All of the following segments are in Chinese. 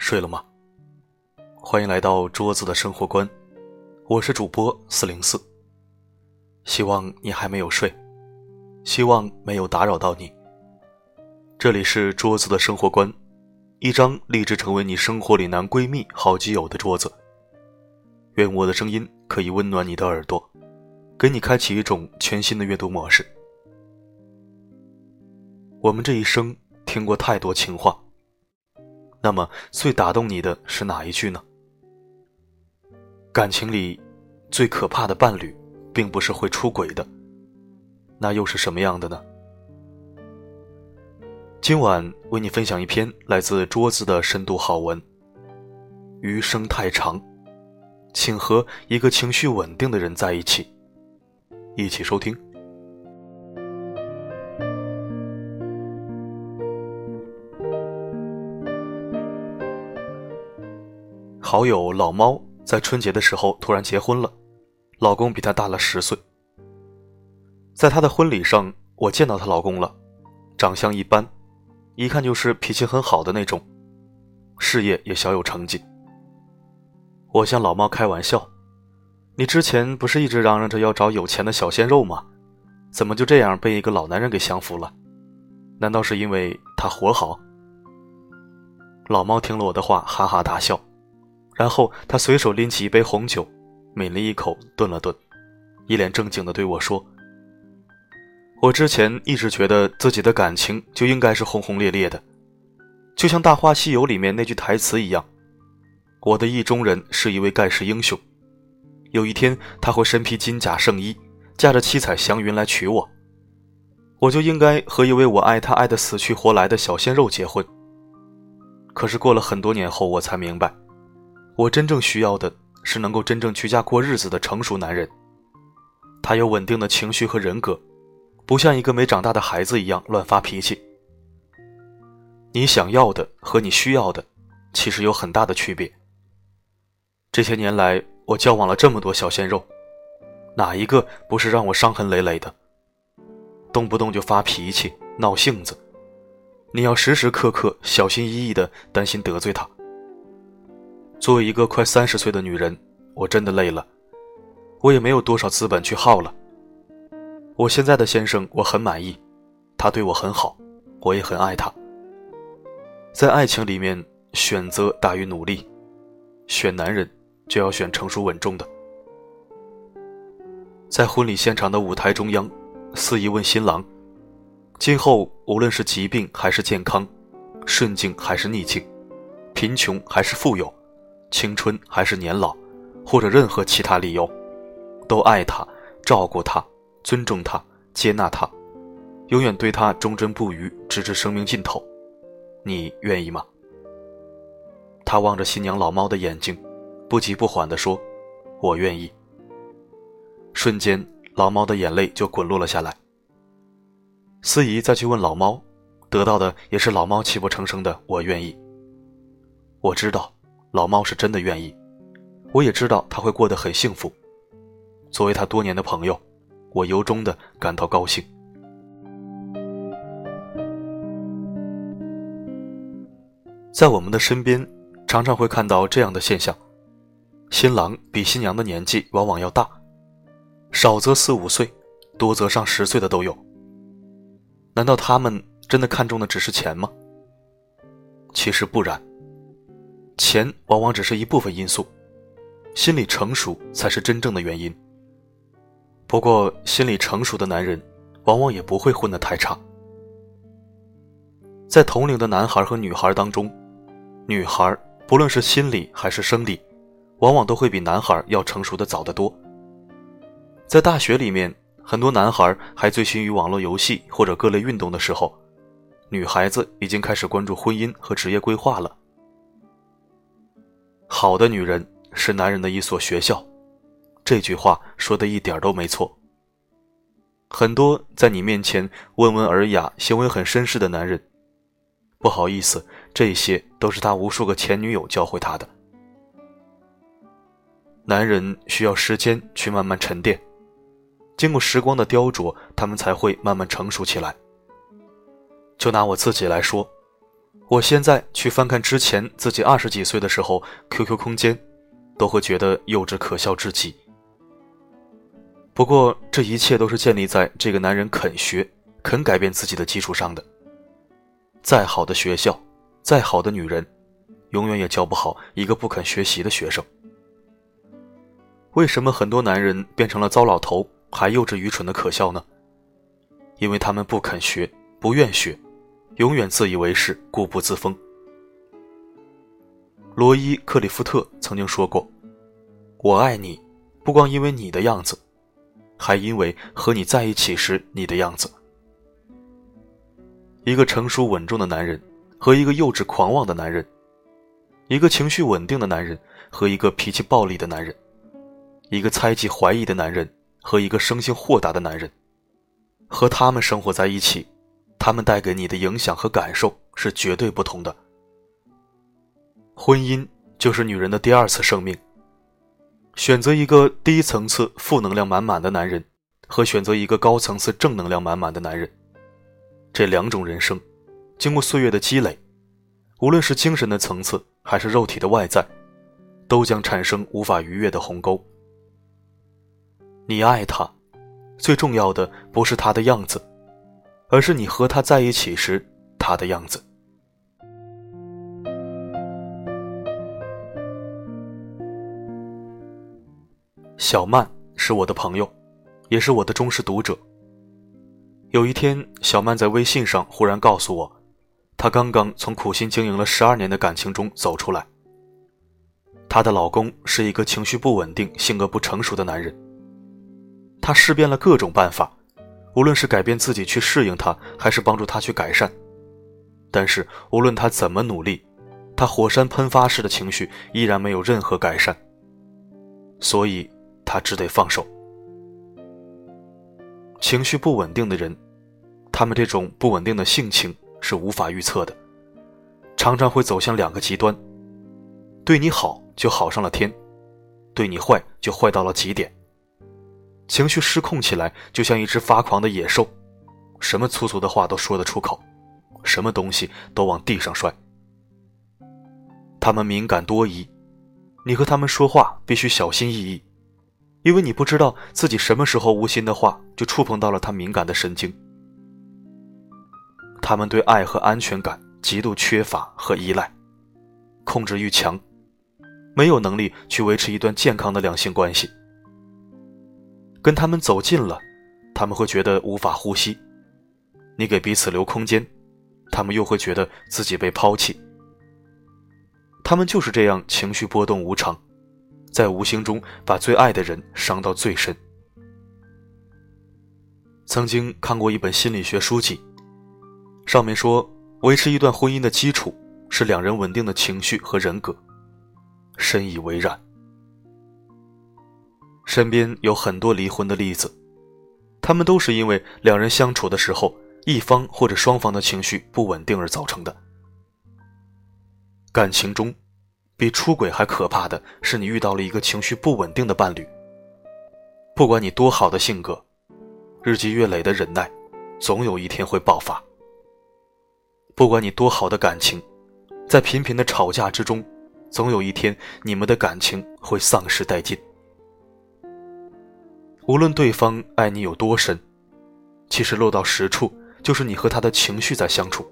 睡了吗？欢迎来到桌子的生活观，我是主播四零四。希望你还没有睡，希望没有打扰到你。这里是桌子的生活观，一张立志成为你生活里男闺蜜、好基友的桌子。愿我的声音可以温暖你的耳朵，给你开启一种全新的阅读模式。我们这一生听过太多情话。那么，最打动你的是哪一句呢？感情里，最可怕的伴侣，并不是会出轨的，那又是什么样的呢？今晚为你分享一篇来自桌子的深度好文。余生太长，请和一个情绪稳定的人在一起。一起收听。好友老猫在春节的时候突然结婚了，老公比她大了十岁。在她的婚礼上，我见到她老公了，长相一般，一看就是脾气很好的那种，事业也小有成绩。我向老猫开玩笑：“你之前不是一直嚷嚷着要找有钱的小鲜肉吗？怎么就这样被一个老男人给降服了？难道是因为他活好？”老猫听了我的话，哈哈大笑。然后他随手拎起一杯红酒，抿了一口，顿了顿，一脸正经地对我说：“我之前一直觉得自己的感情就应该是轰轰烈烈的，就像《大话西游》里面那句台词一样，我的意中人是一位盖世英雄，有一天他会身披金甲圣衣，驾着七彩祥云来娶我，我就应该和一位我爱他爱得死去活来的小鲜肉结婚。可是过了很多年后，我才明白。”我真正需要的是能够真正居家过日子的成熟男人。他有稳定的情绪和人格，不像一个没长大的孩子一样乱发脾气。你想要的和你需要的，其实有很大的区别。这些年来，我交往了这么多小鲜肉，哪一个不是让我伤痕累累的？动不动就发脾气、闹性子，你要时时刻刻小心翼翼的担心得罪他。作为一个快三十岁的女人，我真的累了，我也没有多少资本去耗了。我现在的先生我很满意，他对我很好，我也很爱他。在爱情里面，选择大于努力，选男人就要选成熟稳重的。在婚礼现场的舞台中央，司仪问新郎：“今后无论是疾病还是健康，顺境还是逆境，贫穷还是富有。”青春还是年老，或者任何其他理由，都爱他，照顾他，尊重他，接纳他，永远对他忠贞不渝，直至生命尽头。你愿意吗？他望着新娘老猫的眼睛，不急不缓地说：“我愿意。”瞬间，老猫的眼泪就滚落了下来。司仪再去问老猫，得到的也是老猫泣不成声的“我愿意”。我知道。老猫是真的愿意，我也知道他会过得很幸福。作为他多年的朋友，我由衷的感到高兴。在我们的身边，常常会看到这样的现象：新郎比新娘的年纪往往要大，少则四五岁，多则上十岁的都有。难道他们真的看重的只是钱吗？其实不然。钱往往只是一部分因素，心理成熟才是真正的原因。不过，心理成熟的男人，往往也不会混得太差。在同龄的男孩和女孩当中，女孩不论是心理还是生理，往往都会比男孩要成熟的早得多。在大学里面，很多男孩还醉心于网络游戏或者各类运动的时候，女孩子已经开始关注婚姻和职业规划了。好的女人是男人的一所学校，这句话说的一点都没错。很多在你面前温文尔雅、行为很绅士的男人，不好意思，这些都是他无数个前女友教会他的。男人需要时间去慢慢沉淀，经过时光的雕琢，他们才会慢慢成熟起来。就拿我自己来说，我现在去翻看之前自己二十几岁的时候 QQ 空间，都会觉得幼稚可笑至极。不过这一切都是建立在这个男人肯学、肯改变自己的基础上的。再好的学校，再好的女人，永远也教不好一个不肯学习的学生。为什么很多男人变成了糟老头，还幼稚愚蠢的可笑呢？因为他们不肯学，不愿学。永远自以为是，固步自封。罗伊·克里夫特曾经说过：“我爱你，不光因为你的样子，还因为和你在一起时你的样子。”一个成熟稳重的男人和一个幼稚狂妄的男人，一个情绪稳定的男人和一个脾气暴戾的男人，一个猜忌怀疑的男人和一个生性豁达的男人，和他们生活在一起。他们带给你的影响和感受是绝对不同的。婚姻就是女人的第二次生命。选择一个低层次负能量满满的男人，和选择一个高层次正能量满满的男人，这两种人生，经过岁月的积累，无论是精神的层次还是肉体的外在，都将产生无法逾越的鸿沟。你爱他，最重要的不是他的样子。而是你和他在一起时，他的样子。小曼是我的朋友，也是我的忠实读者。有一天，小曼在微信上忽然告诉我，她刚刚从苦心经营了十二年的感情中走出来。她的老公是一个情绪不稳定、性格不成熟的男人。她试遍了各种办法。无论是改变自己去适应他，还是帮助他去改善，但是无论他怎么努力，他火山喷发式的情绪依然没有任何改善。所以，他只得放手。情绪不稳定的人，他们这种不稳定的性情是无法预测的，常常会走向两个极端：对你好就好上了天，对你坏就坏到了极点。情绪失控起来，就像一只发狂的野兽，什么粗俗的话都说得出口，什么东西都往地上摔。他们敏感多疑，你和他们说话必须小心翼翼，因为你不知道自己什么时候无心的话就触碰到了他敏感的神经。他们对爱和安全感极度缺乏和依赖，控制欲强，没有能力去维持一段健康的两性关系。跟他们走近了，他们会觉得无法呼吸；你给彼此留空间，他们又会觉得自己被抛弃。他们就是这样情绪波动无常，在无形中把最爱的人伤到最深。曾经看过一本心理学书籍，上面说，维持一段婚姻的基础是两人稳定的情绪和人格，深以为然。身边有很多离婚的例子，他们都是因为两人相处的时候，一方或者双方的情绪不稳定而造成的。感情中，比出轨还可怕的是你遇到了一个情绪不稳定的伴侣。不管你多好的性格，日积月累的忍耐，总有一天会爆发。不管你多好的感情，在频频的吵架之中，总有一天你们的感情会丧失殆尽。无论对方爱你有多深，其实落到实处，就是你和他的情绪在相处。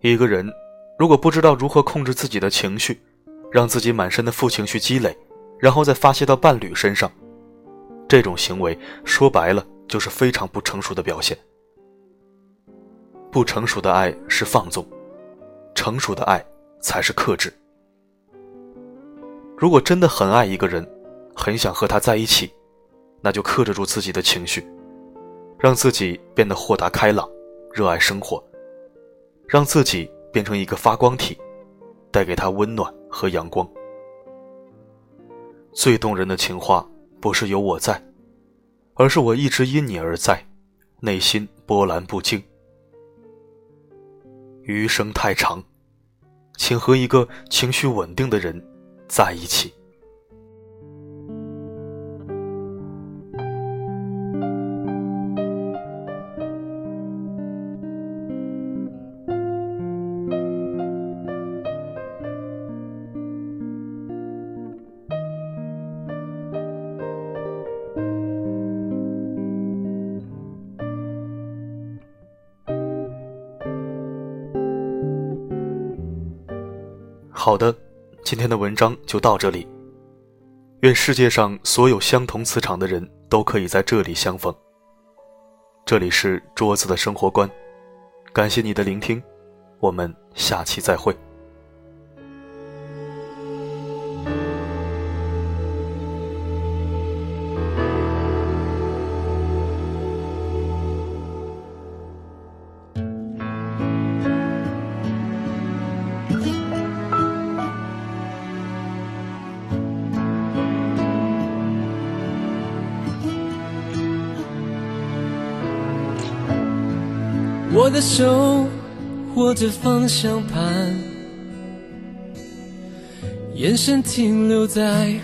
一个人如果不知道如何控制自己的情绪，让自己满身的负情绪积累，然后再发泄到伴侣身上，这种行为说白了就是非常不成熟的表现。不成熟的爱是放纵，成熟的爱才是克制。如果真的很爱一个人，很想和他在一起。那就克制住自己的情绪，让自己变得豁达开朗，热爱生活，让自己变成一个发光体，带给他温暖和阳光。最动人的情话不是有我在，而是我一直因你而在，内心波澜不惊。余生太长，请和一个情绪稳定的人在一起。好的，今天的文章就到这里。愿世界上所有相同磁场的人都可以在这里相逢。这里是桌子的生活观，感谢你的聆听，我们下期再会。的手握着方向盘，眼神停留在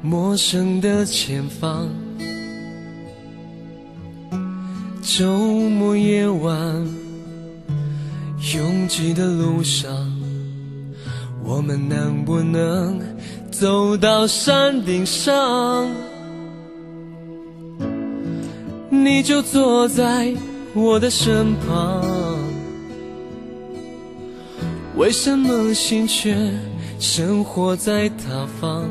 陌生的前方。周末夜晚，拥挤的路上，我们能不能走到山顶上？你就坐在。我的身旁，为什么心却生活在他方？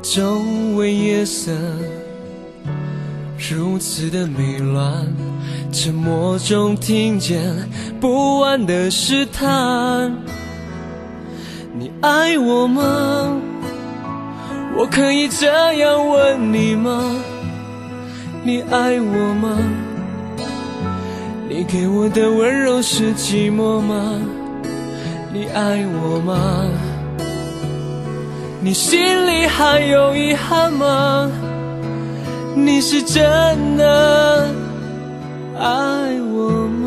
周围夜色如此的迷乱，沉默中听见不安的试探。你爱我吗？我可以这样问你吗？你爱我吗？你给我的温柔是寂寞吗？你爱我吗？你心里还有遗憾吗？你是真的爱我吗？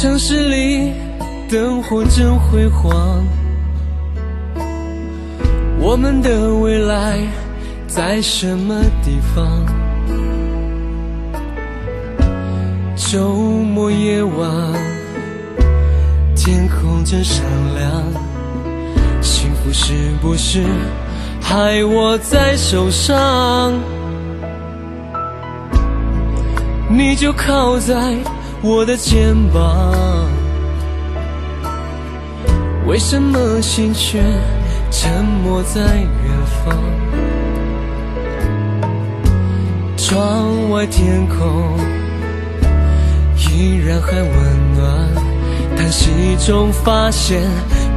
城市里灯火真辉煌，我们的未来在什么地方？周末夜晚，天空真闪亮，幸福是不是还握在手上？你就靠在。我的肩膀，为什么心却沉默在远方？窗外天空依然还温暖，叹息中发现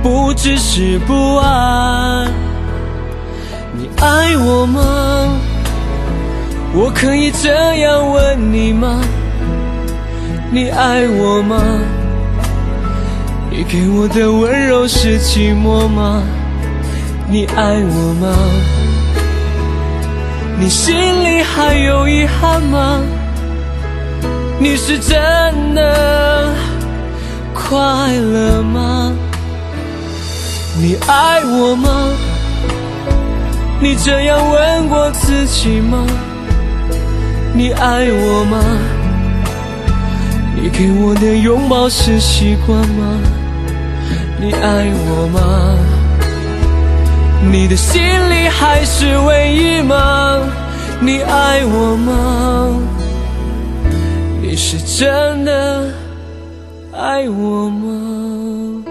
不只是不安。你爱我吗？我可以这样问你吗？你爱我吗？你给我的温柔是寂寞吗？你爱我吗？你心里还有遗憾吗？你是真的快乐吗？你爱我吗？你这样问过自己吗？你爱我吗？你给我的拥抱是习惯吗？你爱我吗？你的心里还是唯一吗？你爱我吗？你是真的爱我吗？